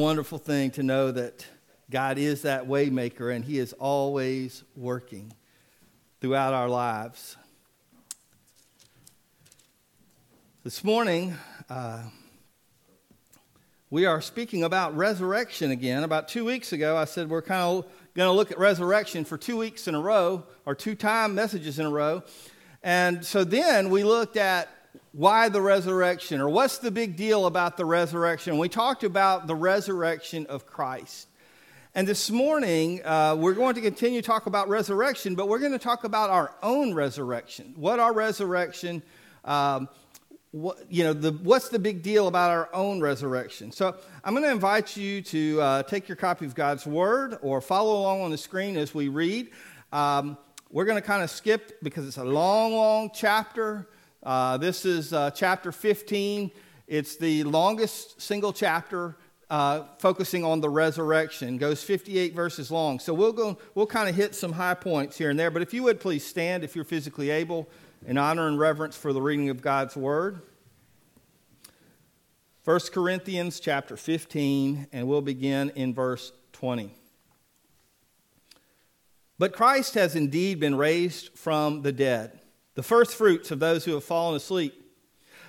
wonderful thing to know that God is that waymaker and he is always working throughout our lives. This morning, uh, we are speaking about resurrection again. About two weeks ago, I said we're kind of going to look at resurrection for two weeks in a row, or two time messages in a row. And so then we looked at why the resurrection, or what's the big deal about the resurrection. We talked about the resurrection of Christ. And this morning, uh, we're going to continue to talk about resurrection, but we're going to talk about our own resurrection. What our resurrection, um, what, you know, the, what's the big deal about our own resurrection? So I'm going to invite you to uh, take your copy of God's Word or follow along on the screen as we read. Um, we're going to kind of skip because it's a long, long chapter. Uh, this is uh, chapter 15. It's the longest single chapter uh, focusing on the resurrection. Goes 58 verses long. So we'll go. We'll kind of hit some high points here and there. But if you would please stand, if you're physically able, in honor and reverence for the reading of God's word. 1 Corinthians chapter 15, and we'll begin in verse 20. But Christ has indeed been raised from the dead the first fruits of those who have fallen asleep.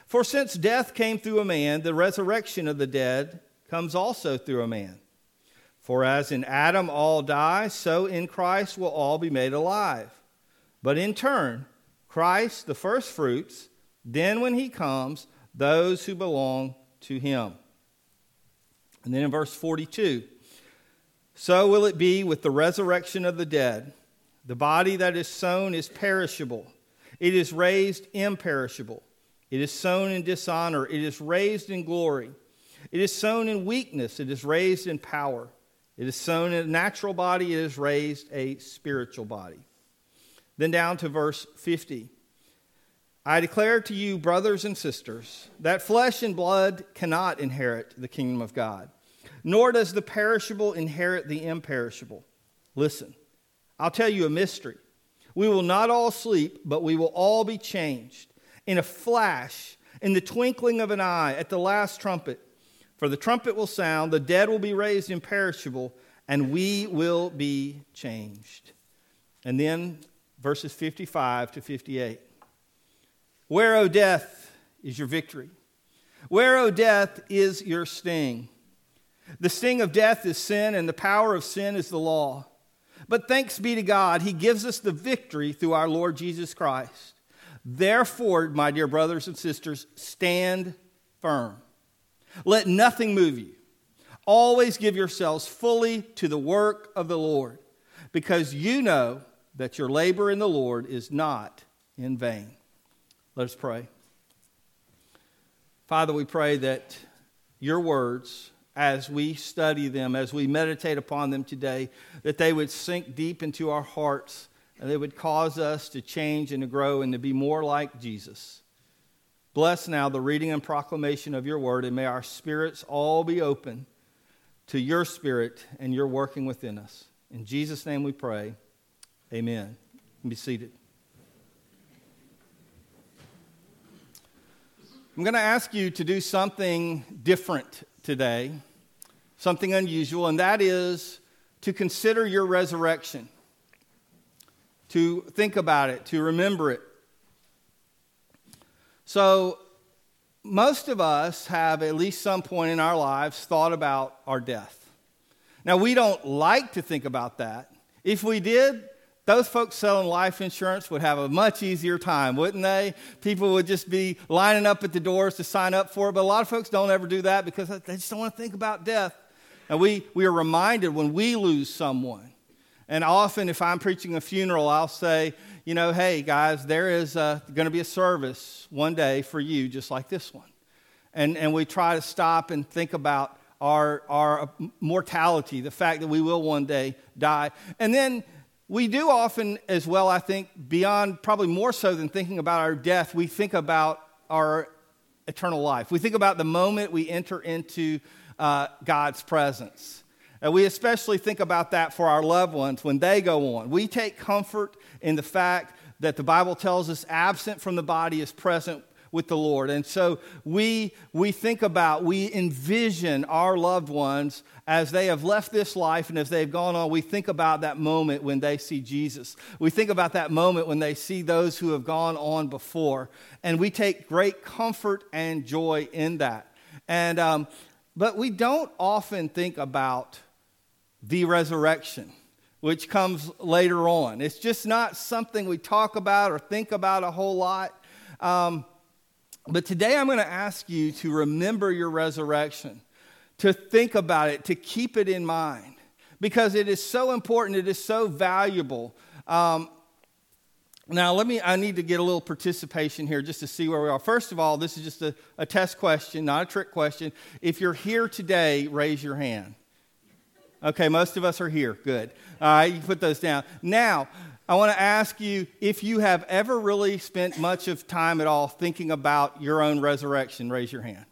For since death came through a man, the resurrection of the dead comes also through a man. For as in Adam all die, so in Christ will all be made alive. But in turn, Christ the first fruits, then when he comes, those who belong to him. And then in verse 42, so will it be with the resurrection of the dead. The body that is sown is perishable it is raised imperishable. It is sown in dishonor. It is raised in glory. It is sown in weakness. It is raised in power. It is sown in a natural body. It is raised a spiritual body. Then down to verse 50. I declare to you, brothers and sisters, that flesh and blood cannot inherit the kingdom of God, nor does the perishable inherit the imperishable. Listen, I'll tell you a mystery. We will not all sleep, but we will all be changed in a flash, in the twinkling of an eye, at the last trumpet. For the trumpet will sound, the dead will be raised imperishable, and we will be changed. And then verses 55 to 58. Where, O death, is your victory? Where, O death, is your sting? The sting of death is sin, and the power of sin is the law. But thanks be to God, He gives us the victory through our Lord Jesus Christ. Therefore, my dear brothers and sisters, stand firm. Let nothing move you. Always give yourselves fully to the work of the Lord, because you know that your labor in the Lord is not in vain. Let us pray. Father, we pray that your words as we study them, as we meditate upon them today, that they would sink deep into our hearts and they would cause us to change and to grow and to be more like Jesus. Bless now the reading and proclamation of your word, and may our spirits all be open to your spirit and your working within us. In Jesus' name we pray. Amen. Be seated. I'm going to ask you to do something different today, something unusual, and that is to consider your resurrection, to think about it, to remember it. So, most of us have at least some point in our lives thought about our death. Now, we don't like to think about that. If we did, those folks selling life insurance would have a much easier time, wouldn't they? People would just be lining up at the doors to sign up for it. But a lot of folks don't ever do that because they just don't want to think about death. And we, we are reminded when we lose someone. And often, if I'm preaching a funeral, I'll say, you know, hey, guys, there is uh, going to be a service one day for you just like this one. And, and we try to stop and think about our, our mortality, the fact that we will one day die. And then we do often, as well, I think, beyond probably more so than thinking about our death, we think about our eternal life. We think about the moment we enter into uh, God's presence. And we especially think about that for our loved ones when they go on. We take comfort in the fact that the Bible tells us absent from the body is present with the Lord. And so we, we think about, we envision our loved ones as they have left this life and as they've gone on. We think about that moment when they see Jesus. We think about that moment when they see those who have gone on before. And we take great comfort and joy in that. And, um, but we don't often think about the resurrection which comes later on. It's just not something we talk about or think about a whole lot. Um, but today I'm going to ask you to remember your resurrection, to think about it, to keep it in mind, because it is so important, it is so valuable. Um, now, let me, I need to get a little participation here just to see where we are. First of all, this is just a, a test question, not a trick question. If you're here today, raise your hand. Okay, most of us are here. Good. All right, you put those down. Now, I want to ask you if you have ever really spent much of time at all thinking about your own resurrection. Raise your hand.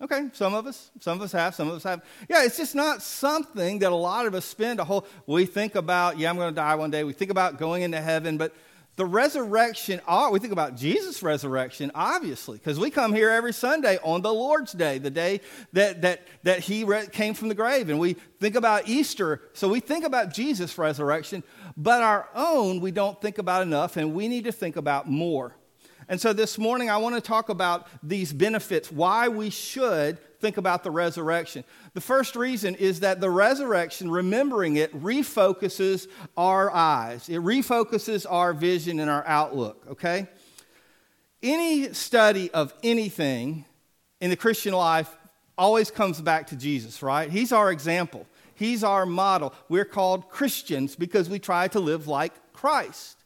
Okay, some of us, some of us have, some of us have. Yeah, it's just not something that a lot of us spend a whole. We think about, yeah, I'm going to die one day. We think about going into heaven, but the resurrection, oh, we think about Jesus' resurrection, obviously, because we come here every Sunday on the Lord's Day, the day that, that, that he came from the grave. And we think about Easter. So we think about Jesus' resurrection, but our own we don't think about enough, and we need to think about more. And so this morning, I want to talk about these benefits, why we should think about the resurrection. The first reason is that the resurrection, remembering it, refocuses our eyes, it refocuses our vision and our outlook, okay? Any study of anything in the Christian life always comes back to Jesus, right? He's our example, He's our model. We're called Christians because we try to live like Christ.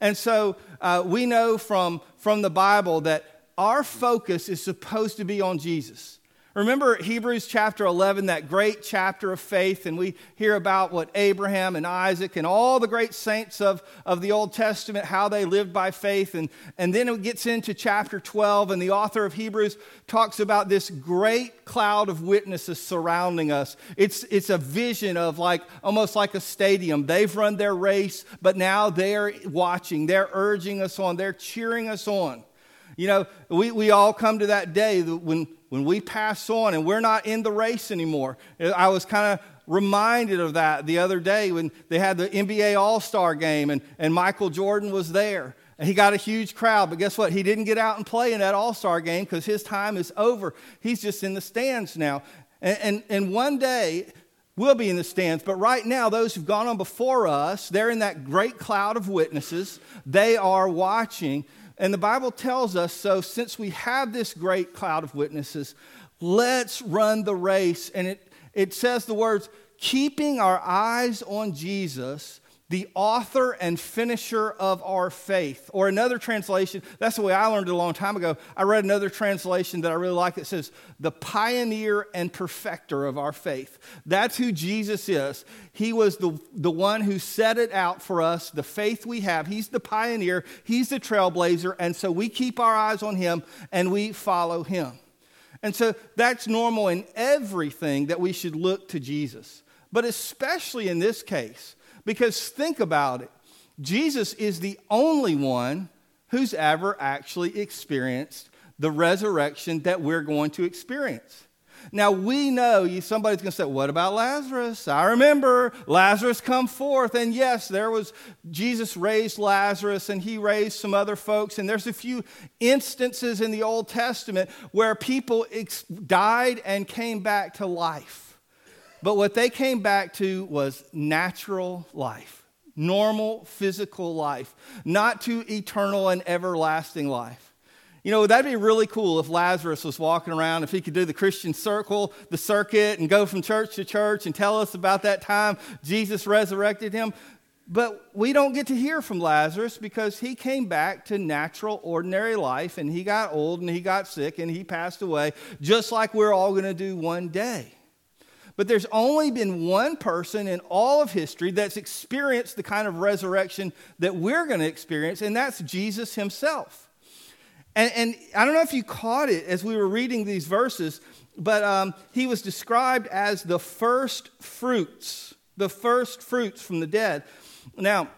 And so uh, we know from, from the Bible that our focus is supposed to be on Jesus. Remember Hebrews chapter 11, that great chapter of faith, and we hear about what Abraham and Isaac and all the great saints of, of the Old Testament, how they lived by faith. And, and then it gets into chapter 12, and the author of Hebrews talks about this great cloud of witnesses surrounding us. It's, it's a vision of like almost like a stadium. They've run their race, but now they're watching, they're urging us on, they're cheering us on. You know, we, we all come to that day when, when we pass on and we're not in the race anymore. I was kind of reminded of that the other day when they had the NBA All Star game and, and Michael Jordan was there. And he got a huge crowd, but guess what? He didn't get out and play in that All Star game because his time is over. He's just in the stands now. And, and, and one day, we'll be in the stands. But right now, those who've gone on before us, they're in that great cloud of witnesses. They are watching. And the Bible tells us so, since we have this great cloud of witnesses, let's run the race. And it, it says the words, keeping our eyes on Jesus the author and finisher of our faith. Or another translation, that's the way I learned it a long time ago. I read another translation that I really like that says, the pioneer and perfecter of our faith. That's who Jesus is. He was the, the one who set it out for us, the faith we have. He's the pioneer, He's the trailblazer, and so we keep our eyes on Him and we follow Him. And so that's normal in everything that we should look to Jesus. But especially in this case, because think about it Jesus is the only one who's ever actually experienced the resurrection that we're going to experience. Now we know you, somebody's going to say, "What about Lazarus?" I remember Lazarus come forth, and yes, there was Jesus raised Lazarus, and he raised some other folks, and there's a few instances in the Old Testament where people ex- died and came back to life. But what they came back to was natural life, normal physical life, not to eternal and everlasting life. You know, that'd be really cool if Lazarus was walking around, if he could do the Christian circle, the circuit, and go from church to church and tell us about that time Jesus resurrected him. But we don't get to hear from Lazarus because he came back to natural, ordinary life and he got old and he got sick and he passed away, just like we're all going to do one day. But there's only been one person in all of history that's experienced the kind of resurrection that we're going to experience, and that's Jesus himself. And, and, I don't know if you caught it as we were reading these verses, but um, he was described as the first fruits, the first fruits from the dead. Now,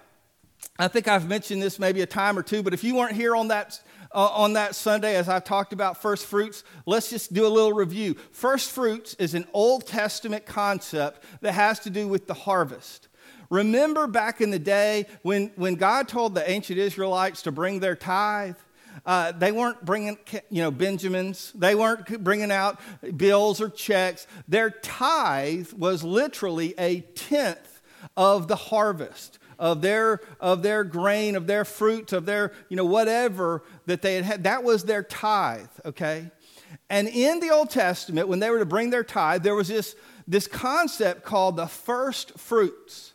I think I've mentioned this maybe a time or two, but if you weren't here on that uh, on that Sunday as I talked about first fruits, let's just do a little review. First fruits is an Old Testament concept that has to do with the harvest. Remember back in the day when, when God told the ancient Israelites to bring their tithe? Uh, they weren't bringing, you know, Benjamins. They weren't bringing out bills or checks. Their tithe was literally a tenth of the harvest of their of their grain, of their fruit, of their you know whatever that they had had. That was their tithe. Okay, and in the Old Testament, when they were to bring their tithe, there was this this concept called the first fruits.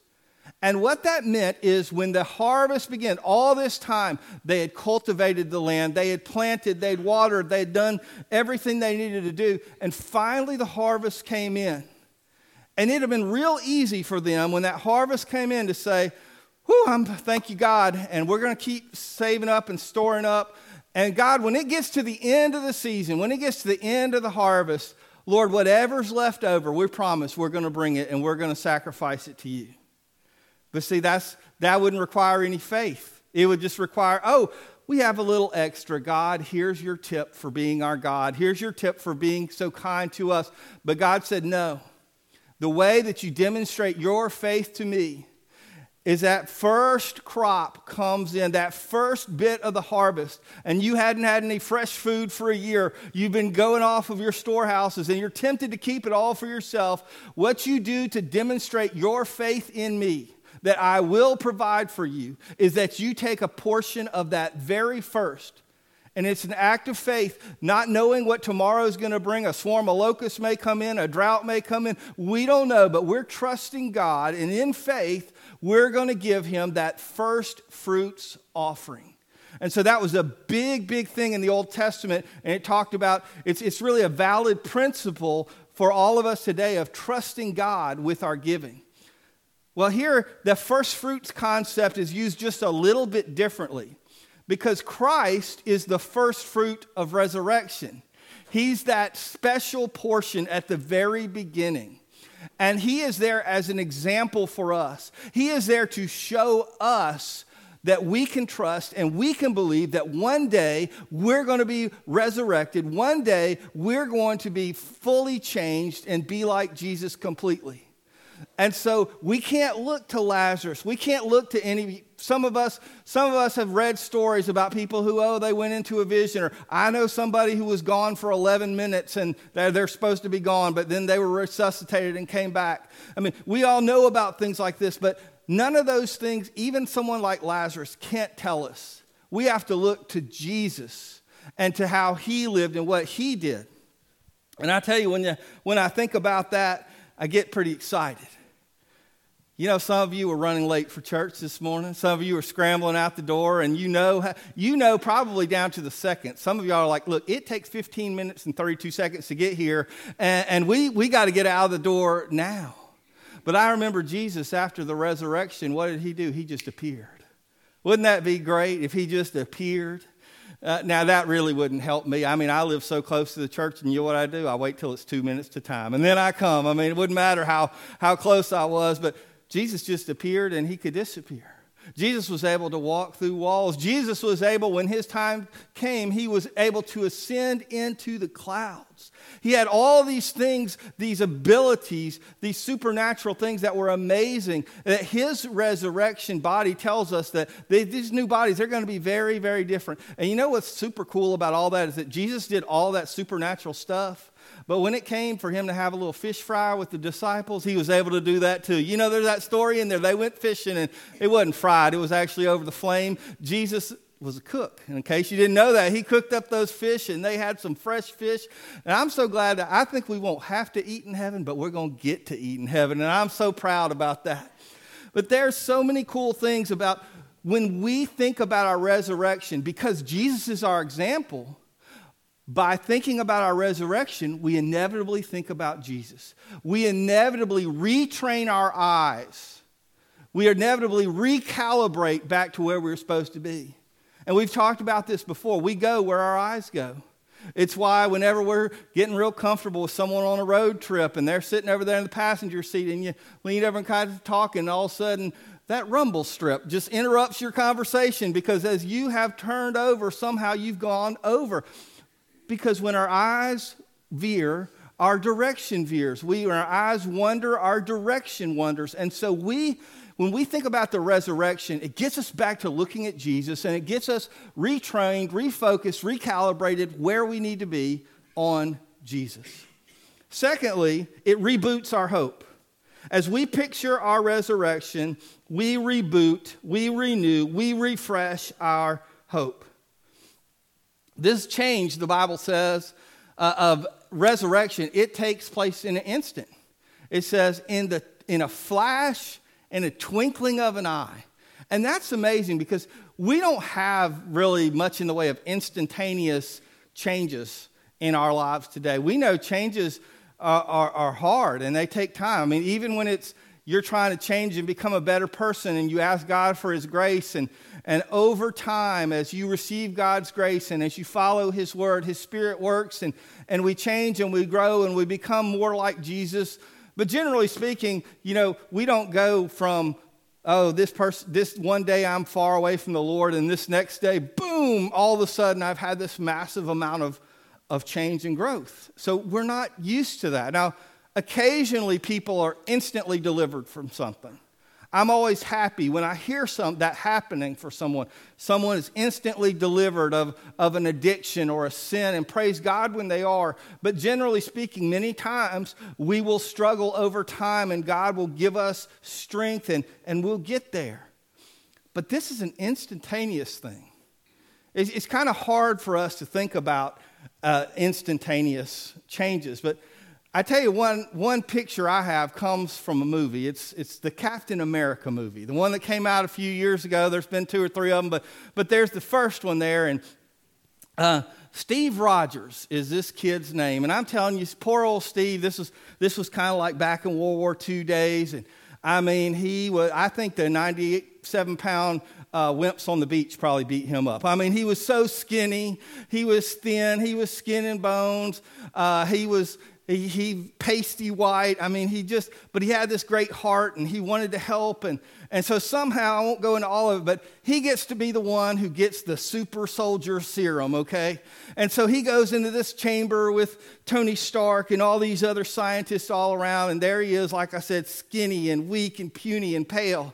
And what that meant is when the harvest began, all this time they had cultivated the land, they had planted, they'd watered, they had done everything they needed to do, and finally the harvest came in. And it had been real easy for them when that harvest came in to say, Whew, I'm, thank you, God, and we're going to keep saving up and storing up. And God, when it gets to the end of the season, when it gets to the end of the harvest, Lord, whatever's left over, we promise we're going to bring it and we're going to sacrifice it to you. But see, that's, that wouldn't require any faith. It would just require, oh, we have a little extra. God, here's your tip for being our God. Here's your tip for being so kind to us. But God said, no. The way that you demonstrate your faith to me is that first crop comes in, that first bit of the harvest, and you hadn't had any fresh food for a year. You've been going off of your storehouses and you're tempted to keep it all for yourself. What you do to demonstrate your faith in me that I will provide for you is that you take a portion of that very first. And it's an act of faith, not knowing what tomorrow is going to bring. A swarm of locusts may come in, a drought may come in. We don't know, but we're trusting God. And in faith, we're going to give him that first fruits offering. And so that was a big, big thing in the Old Testament. And it talked about it's, it's really a valid principle for all of us today of trusting God with our giving. Well, here, the first fruits concept is used just a little bit differently because Christ is the first fruit of resurrection. He's that special portion at the very beginning. And He is there as an example for us. He is there to show us that we can trust and we can believe that one day we're going to be resurrected. One day we're going to be fully changed and be like Jesus completely. And so we can't look to Lazarus. We can't look to any some of us some of us have read stories about people who oh they went into a vision or I know somebody who was gone for 11 minutes and they're, they're supposed to be gone but then they were resuscitated and came back. I mean, we all know about things like this, but none of those things even someone like Lazarus can't tell us. We have to look to Jesus and to how he lived and what he did. And I tell you when you, when I think about that, I get pretty excited. You know, some of you were running late for church this morning. Some of you are scrambling out the door, and you know, you know probably down to the second. Some of y'all are like, look, it takes 15 minutes and 32 seconds to get here, and, and we, we got to get out of the door now. But I remember Jesus after the resurrection, what did he do? He just appeared. Wouldn't that be great if he just appeared? Uh, now, that really wouldn't help me. I mean, I live so close to the church, and you know what I do? I wait till it's two minutes to time, and then I come. I mean, it wouldn't matter how, how close I was, but Jesus just appeared and he could disappear. Jesus was able to walk through walls. Jesus was able, when his time came, he was able to ascend into the clouds. He had all these things, these abilities, these supernatural things that were amazing. That his resurrection body tells us that they, these new bodies, they're going to be very, very different. And you know what's super cool about all that is that Jesus did all that supernatural stuff but when it came for him to have a little fish fry with the disciples, he was able to do that too. You know, there's that story in there. They went fishing and it wasn't fried, it was actually over the flame. Jesus was a cook. And in case you didn't know that, he cooked up those fish and they had some fresh fish. And I'm so glad that I think we won't have to eat in heaven, but we're going to get to eat in heaven. And I'm so proud about that. But there's so many cool things about when we think about our resurrection, because Jesus is our example, by thinking about our resurrection, we inevitably think about Jesus. We inevitably retrain our eyes. We inevitably recalibrate back to where we we're supposed to be. And we've talked about this before. We go where our eyes go. It's why whenever we're getting real comfortable with someone on a road trip and they're sitting over there in the passenger seat and you lean over and kind of talking, and all of a sudden that rumble strip just interrupts your conversation because as you have turned over, somehow you've gone over. Because when our eyes veer, our direction veers. We, when our eyes wander, our direction wanders. And so we when we think about the resurrection, it gets us back to looking at Jesus and it gets us retrained, refocused, recalibrated where we need to be on Jesus. Secondly, it reboots our hope. As we picture our resurrection, we reboot, we renew, we refresh our hope. This change, the Bible says, uh, of resurrection, it takes place in an instant. It says, in, the, in a flash, in a twinkling of an eye. And that's amazing because we don't have really much in the way of instantaneous changes in our lives today. We know changes are, are, are, hard and they take time. I mean, even when it's you're trying to change and become a better person and you ask God for His grace, and, and over time, as you receive God's grace and as you follow His word, His Spirit works and, and we change and we grow and we become more like Jesus but generally speaking, you know, we don't go from, oh, this person, this one day I'm far away from the Lord, and this next day, boom, all of a sudden I've had this massive amount of, of change and growth. So we're not used to that. Now, occasionally people are instantly delivered from something. I'm always happy when I hear some, that happening for someone. Someone is instantly delivered of, of an addiction or a sin, and praise God when they are. But generally speaking, many times we will struggle over time, and God will give us strength and, and we'll get there. But this is an instantaneous thing. It's, it's kind of hard for us to think about uh, instantaneous changes, but I tell you, one, one picture I have comes from a movie. It's, it's the Captain America movie, the one that came out a few years ago. There's been two or three of them, but, but there's the first one there. And uh, Steve Rogers is this kid's name. And I'm telling you, poor old Steve, this was, this was kind of like back in World War II days. And I mean, he was, I think the 97 pound uh, wimps on the beach probably beat him up. I mean, he was so skinny. He was thin. He was skin and bones. Uh, he was he, pasty white. I mean, he just, but he had this great heart and he wanted to help. And, and so somehow, I won't go into all of it, but he gets to be the one who gets the super soldier serum, okay? And so he goes into this chamber with Tony Stark and all these other scientists all around. And there he is, like I said, skinny and weak and puny and pale.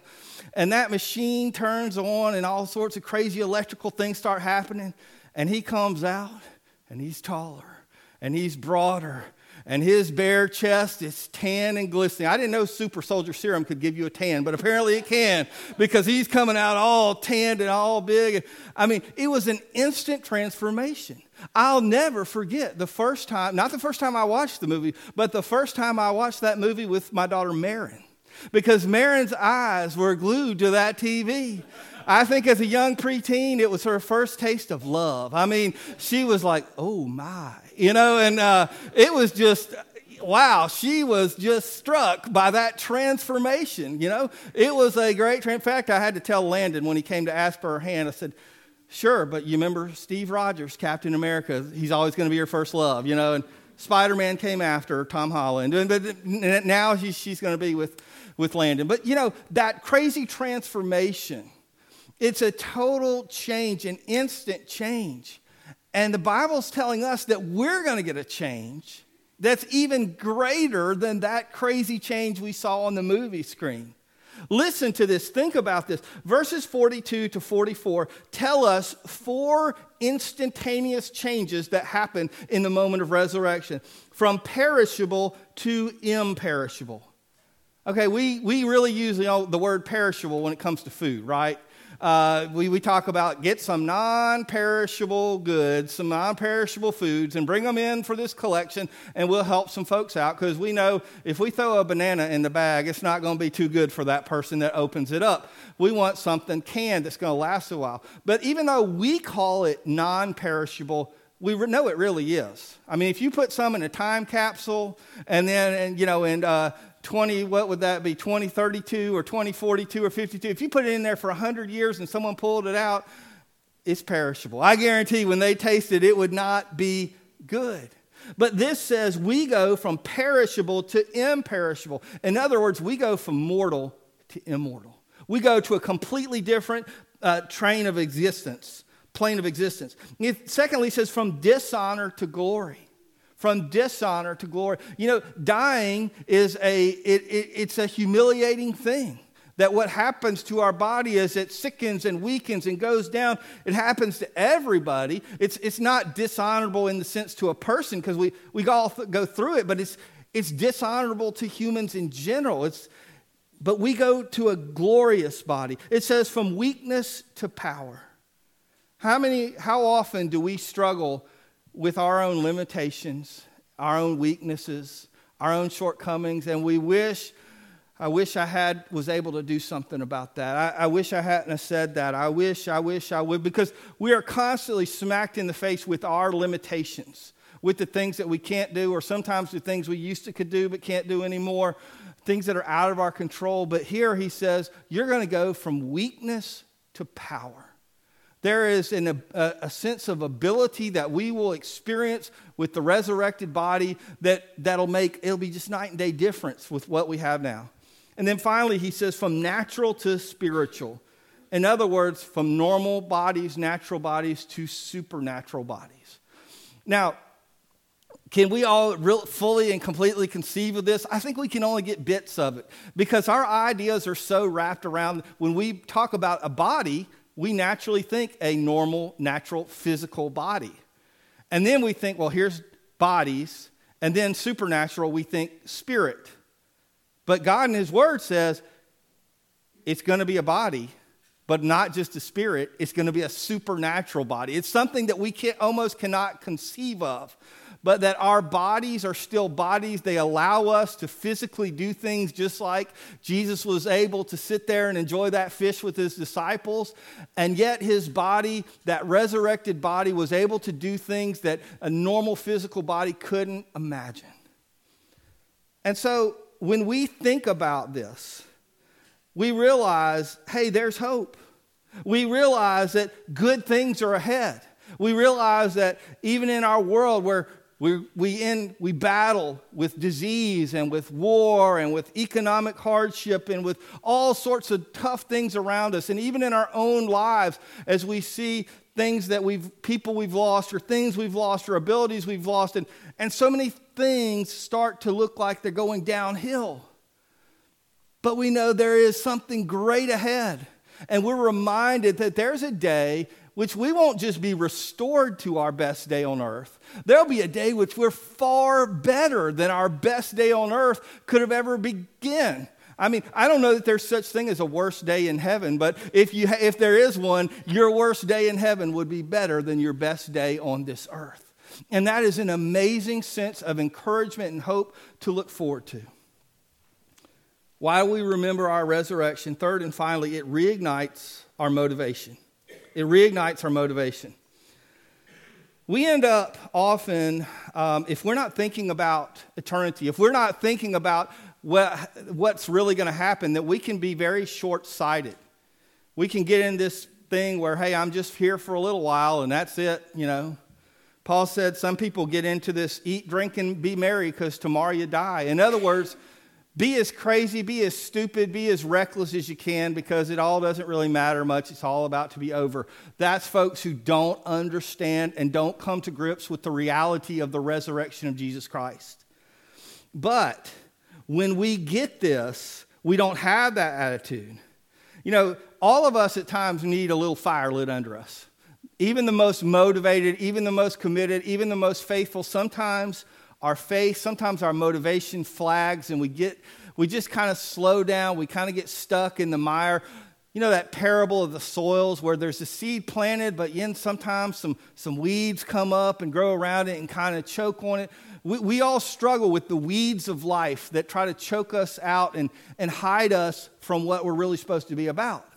And that machine turns on and all sorts of crazy electrical things start happening. And he comes out and he's taller and he's broader and his bare chest is tan and glistening. I didn't know super soldier serum could give you a tan, but apparently it can because he's coming out all tanned and all big. I mean, it was an instant transformation. I'll never forget the first time, not the first time I watched the movie, but the first time I watched that movie with my daughter Marin because Marin's eyes were glued to that TV. I think as a young preteen, it was her first taste of love. I mean, she was like, oh my, you know, and uh, it was just, wow, she was just struck by that transformation, you know. It was a great, in fact, I had to tell Landon when he came to ask for her hand, I said, sure, but you remember Steve Rogers, Captain America, he's always going to be your first love, you know, and Spider Man came after Tom Holland, and but now she's going to be with, with Landon. But, you know, that crazy transformation it's a total change, an instant change. And the Bible's telling us that we're going to get a change that's even greater than that crazy change we saw on the movie screen. Listen to this. Think about this. Verses 42 to 44 tell us four instantaneous changes that happen in the moment of resurrection from perishable to imperishable. Okay, we, we really use you know, the word perishable when it comes to food, right? Uh, we, we talk about get some non perishable goods, some non perishable foods, and bring them in for this collection, and we'll help some folks out because we know if we throw a banana in the bag, it's not going to be too good for that person that opens it up. We want something canned that's going to last a while. But even though we call it non perishable, we know it really is. I mean, if you put some in a time capsule and then, and, you know, and uh, 20, what would that be, 2032 or 2042 or 52, if you put it in there for 100 years and someone pulled it out, it's perishable. I guarantee when they taste it, it would not be good. But this says we go from perishable to imperishable. In other words, we go from mortal to immortal. We go to a completely different uh, train of existence, plane of existence. It, secondly, it says from dishonor to glory. From dishonor to glory. You know, dying is a it, it, it's a humiliating thing that what happens to our body is it sickens and weakens and goes down. It happens to everybody. It's, it's not dishonorable in the sense to a person because we, we all th- go through it, but it's, it's dishonorable to humans in general. It's, but we go to a glorious body. It says from weakness to power. How many, how often do we struggle with our own limitations, our own weaknesses, our own shortcomings, and we wish I wish I had was able to do something about that. I, I, wish I hadn't have said that. I wish, I wish I would, because we are constantly smacked in the face with our limitations, with the things that we can't do, or sometimes the things we used to could do but can't do anymore, things that are out of our control. But here he says, you're going to go from weakness to power. There is an, a, a sense of ability that we will experience with the resurrected body that, that'll make, it'll be just night and day difference with what we have now. And then finally, he says from natural to spiritual. In other words, from normal bodies, natural bodies, to supernatural bodies. Now, can we all real, fully and completely conceive of this? I think we can only get bits of it because our ideas are so wrapped around. When we talk about a body, we naturally think a normal, natural, physical body. And then we think, well, here's bodies. And then supernatural, we think spirit. But God in His Word says it's going to be a body, but not just a spirit. It's going to be a supernatural body. It's something that we can, almost cannot conceive of, but that our bodies are still bodies. They allow us to physically do things just like Jesus was able to sit there and enjoy that fish with his disciples. And yet, his body, that resurrected body, was able to do things that a normal physical body couldn't imagine. And so, when we think about this, we realize hey, there's hope. We realize that good things are ahead. We realize that even in our world where we, we, in, we battle with disease and with war and with economic hardship and with all sorts of tough things around us, and even in our own lives, as we see things that we've, people we've lost, or things we've lost, or abilities we've lost, and, and so many things start to look like they're going downhill. But we know there is something great ahead. And we're reminded that there's a day which we won't just be restored to our best day on earth. There'll be a day which we're far better than our best day on earth could have ever begun. I mean, I don't know that there's such thing as a worst day in heaven, but if, you, if there is one, your worst day in heaven would be better than your best day on this earth. And that is an amazing sense of encouragement and hope to look forward to. While we remember our resurrection, third and finally, it reignites our motivation. It reignites our motivation. We end up often, um, if we're not thinking about eternity, if we're not thinking about what, what's really going to happen, that we can be very short sighted. We can get in this thing where, hey, I'm just here for a little while and that's it, you know. Paul said some people get into this eat, drink, and be merry because tomorrow you die. In other words, be as crazy, be as stupid, be as reckless as you can because it all doesn't really matter much. It's all about to be over. That's folks who don't understand and don't come to grips with the reality of the resurrection of Jesus Christ. But when we get this, we don't have that attitude. You know, all of us at times need a little fire lit under us. Even the most motivated, even the most committed, even the most faithful, sometimes our faith, sometimes our motivation flags and we get we just kind of slow down, we kind of get stuck in the mire. You know that parable of the soils where there's a seed planted, but then sometimes some, some weeds come up and grow around it and kind of choke on it. We, we all struggle with the weeds of life that try to choke us out and, and hide us from what we're really supposed to be about.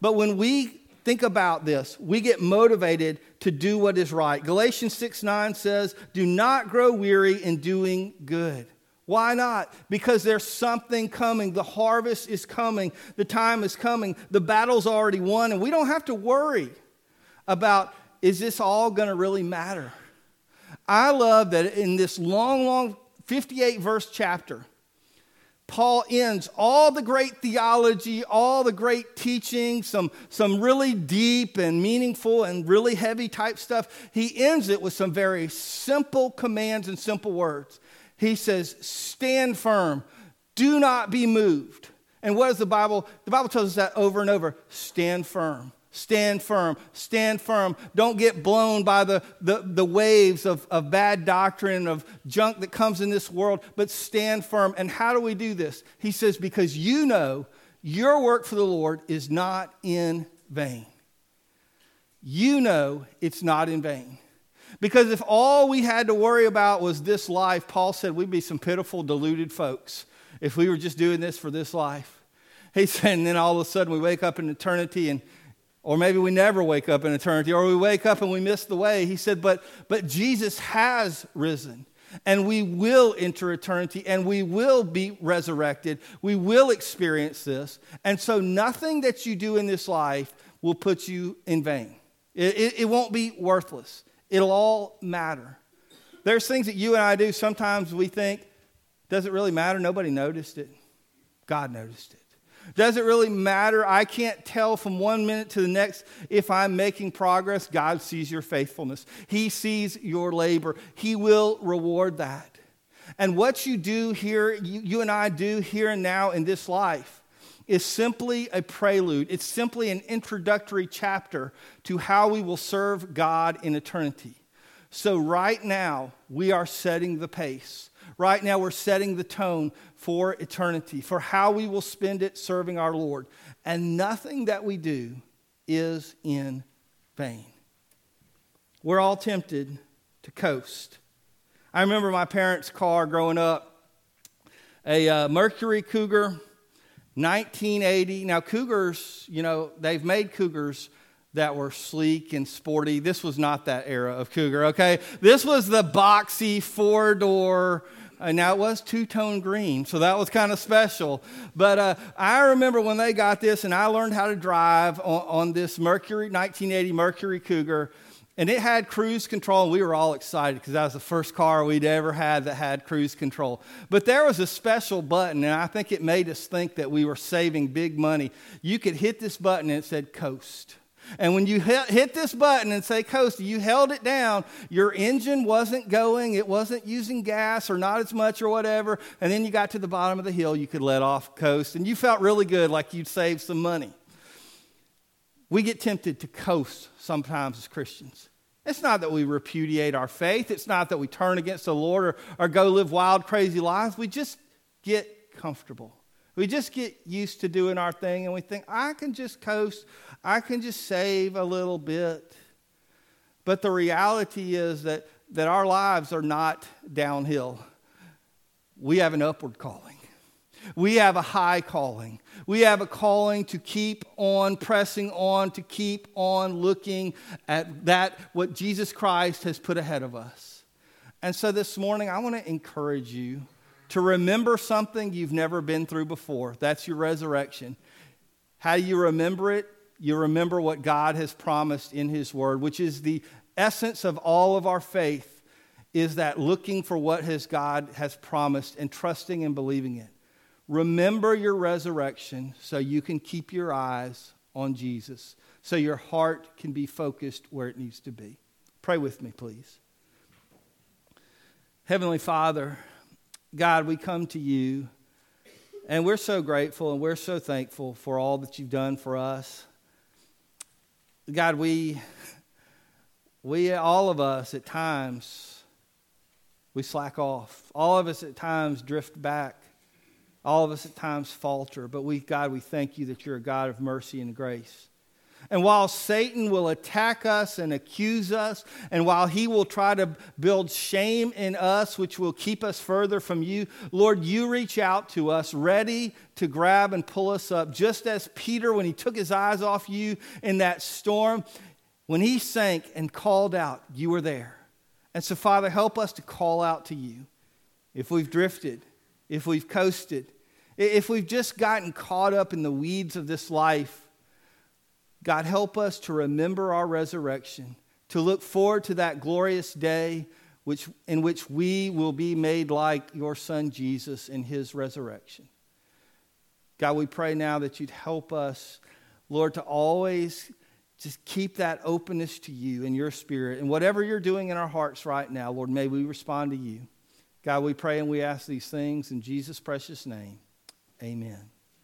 But when we think about this. We get motivated to do what is right. Galatians 6 9 says, Do not grow weary in doing good. Why not? Because there's something coming. The harvest is coming. The time is coming. The battle's already won, and we don't have to worry about is this all going to really matter? I love that in this long, long 58 verse chapter, Paul ends all the great theology, all the great teaching, some, some really deep and meaningful and really heavy type stuff. He ends it with some very simple commands and simple words. He says, Stand firm, do not be moved. And what is the Bible? The Bible tells us that over and over stand firm. Stand firm. Stand firm. Don't get blown by the, the, the waves of, of bad doctrine, of junk that comes in this world, but stand firm. And how do we do this? He says, because you know your work for the Lord is not in vain. You know it's not in vain. Because if all we had to worry about was this life, Paul said we'd be some pitiful, deluded folks if we were just doing this for this life. He said, and then all of a sudden we wake up in eternity and or maybe we never wake up in eternity, or we wake up and we miss the way. He said, but, but Jesus has risen, and we will enter eternity, and we will be resurrected. We will experience this. And so nothing that you do in this life will put you in vain. It, it, it won't be worthless, it'll all matter. There's things that you and I do, sometimes we think, does it really matter? Nobody noticed it. God noticed it. Does it really matter? I can't tell from one minute to the next if I'm making progress. God sees your faithfulness, He sees your labor. He will reward that. And what you do here, you, you and I do here and now in this life, is simply a prelude. It's simply an introductory chapter to how we will serve God in eternity. So, right now, we are setting the pace. Right now, we're setting the tone for eternity, for how we will spend it serving our Lord. And nothing that we do is in vain. We're all tempted to coast. I remember my parents' car growing up, a uh, Mercury Cougar, 1980. Now, Cougars, you know, they've made Cougars that were sleek and sporty. This was not that era of Cougar, okay? This was the boxy four door and now it was two tone green, so that was kind of special. But uh, I remember when they got this, and I learned how to drive on, on this Mercury 1980 Mercury Cougar, and it had cruise control, and we were all excited because that was the first car we'd ever had that had cruise control. But there was a special button, and I think it made us think that we were saving big money. You could hit this button, and it said coast. And when you hit this button and say coast, you held it down, your engine wasn't going, it wasn't using gas or not as much or whatever. And then you got to the bottom of the hill, you could let off coast, and you felt really good like you'd saved some money. We get tempted to coast sometimes as Christians. It's not that we repudiate our faith, it's not that we turn against the Lord or, or go live wild, crazy lives. We just get comfortable. We just get used to doing our thing and we think, I can just coast, I can just save a little bit. But the reality is that, that our lives are not downhill. We have an upward calling. We have a high calling. We have a calling to keep on pressing on, to keep on looking at that, what Jesus Christ has put ahead of us. And so this morning, I want to encourage you to remember something you've never been through before. That's your resurrection. How do you remember it? You remember what God has promised in His Word, which is the essence of all of our faith, is that looking for what his God has promised and trusting and believing it. Remember your resurrection so you can keep your eyes on Jesus, so your heart can be focused where it needs to be. Pray with me, please. Heavenly Father, God, we come to you and we're so grateful and we're so thankful for all that you've done for us. God, we, we, all of us at times, we slack off. All of us at times drift back. All of us at times falter. But we, God, we thank you that you're a God of mercy and grace. And while Satan will attack us and accuse us, and while he will try to build shame in us, which will keep us further from you, Lord, you reach out to us, ready to grab and pull us up. Just as Peter, when he took his eyes off you in that storm, when he sank and called out, you were there. And so, Father, help us to call out to you if we've drifted, if we've coasted, if we've just gotten caught up in the weeds of this life God, help us to remember our resurrection, to look forward to that glorious day which, in which we will be made like your son Jesus in his resurrection. God, we pray now that you'd help us, Lord, to always just keep that openness to you and your spirit. And whatever you're doing in our hearts right now, Lord, may we respond to you. God, we pray and we ask these things in Jesus' precious name. Amen.